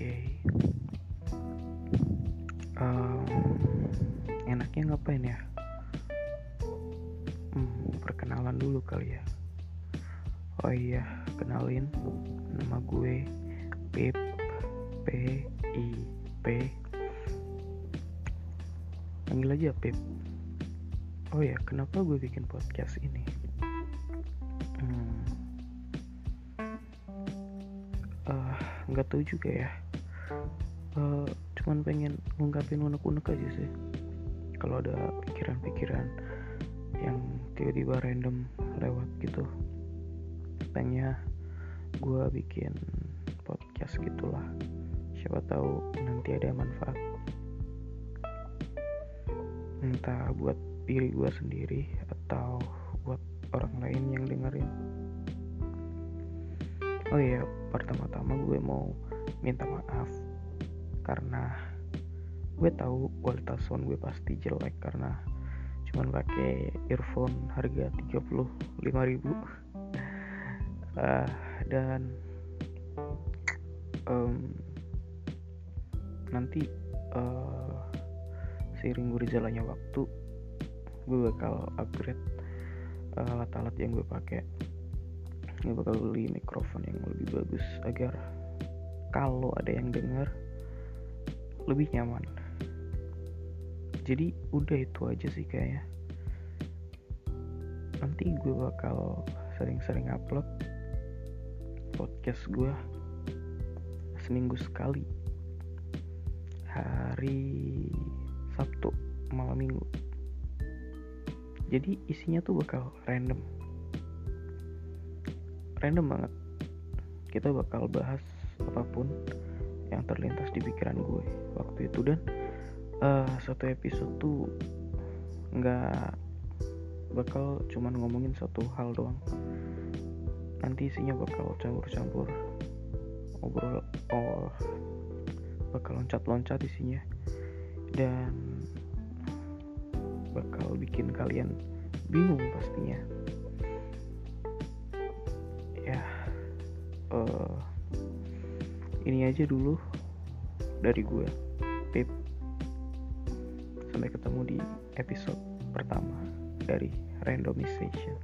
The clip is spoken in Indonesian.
okay. um, enaknya ngapain ya? Hmm, perkenalan dulu kali ya. Oh iya kenalin. Nama gue Pip P I P. Panggil aja Pip. Oh iya, kenapa gue bikin podcast ini? Hmm, eh, nggak tahu juga ya uh, cuman pengen ngungkapin unek-unek aja sih. Kalau ada pikiran-pikiran yang tiba-tiba random lewat gitu. Pengennya gue bikin podcast gitulah. Siapa tahu nanti ada manfaat. Entah buat diri gue sendiri atau buat orang lain yang dengerin. Oh iya pertama-tama gue mau minta maaf karena gue tahu kualitas sound gue pasti jelek karena cuman pakai earphone harga 35 ribu. Uh, dan um, nanti uh, seiring berjalannya waktu gue bakal upgrade uh, alat-alat yang gue pakai. Gue bakal beli mikrofon yang lebih bagus agar kalau ada yang dengar lebih nyaman. Jadi udah itu aja sih kayaknya. Nanti gue bakal sering-sering upload podcast gue seminggu sekali. Hari Sabtu malam minggu. Jadi isinya tuh bakal random. Random banget. Kita bakal bahas apa pun yang terlintas di pikiran gue waktu itu. Dan uh, satu episode tuh nggak bakal cuman ngomongin satu hal doang. Nanti isinya bakal campur-campur ngobrol oh bakal loncat-loncat isinya. Dan bakal bikin kalian bingung pastinya ini aja dulu dari gue Pip. Sampai ketemu di episode pertama dari randomization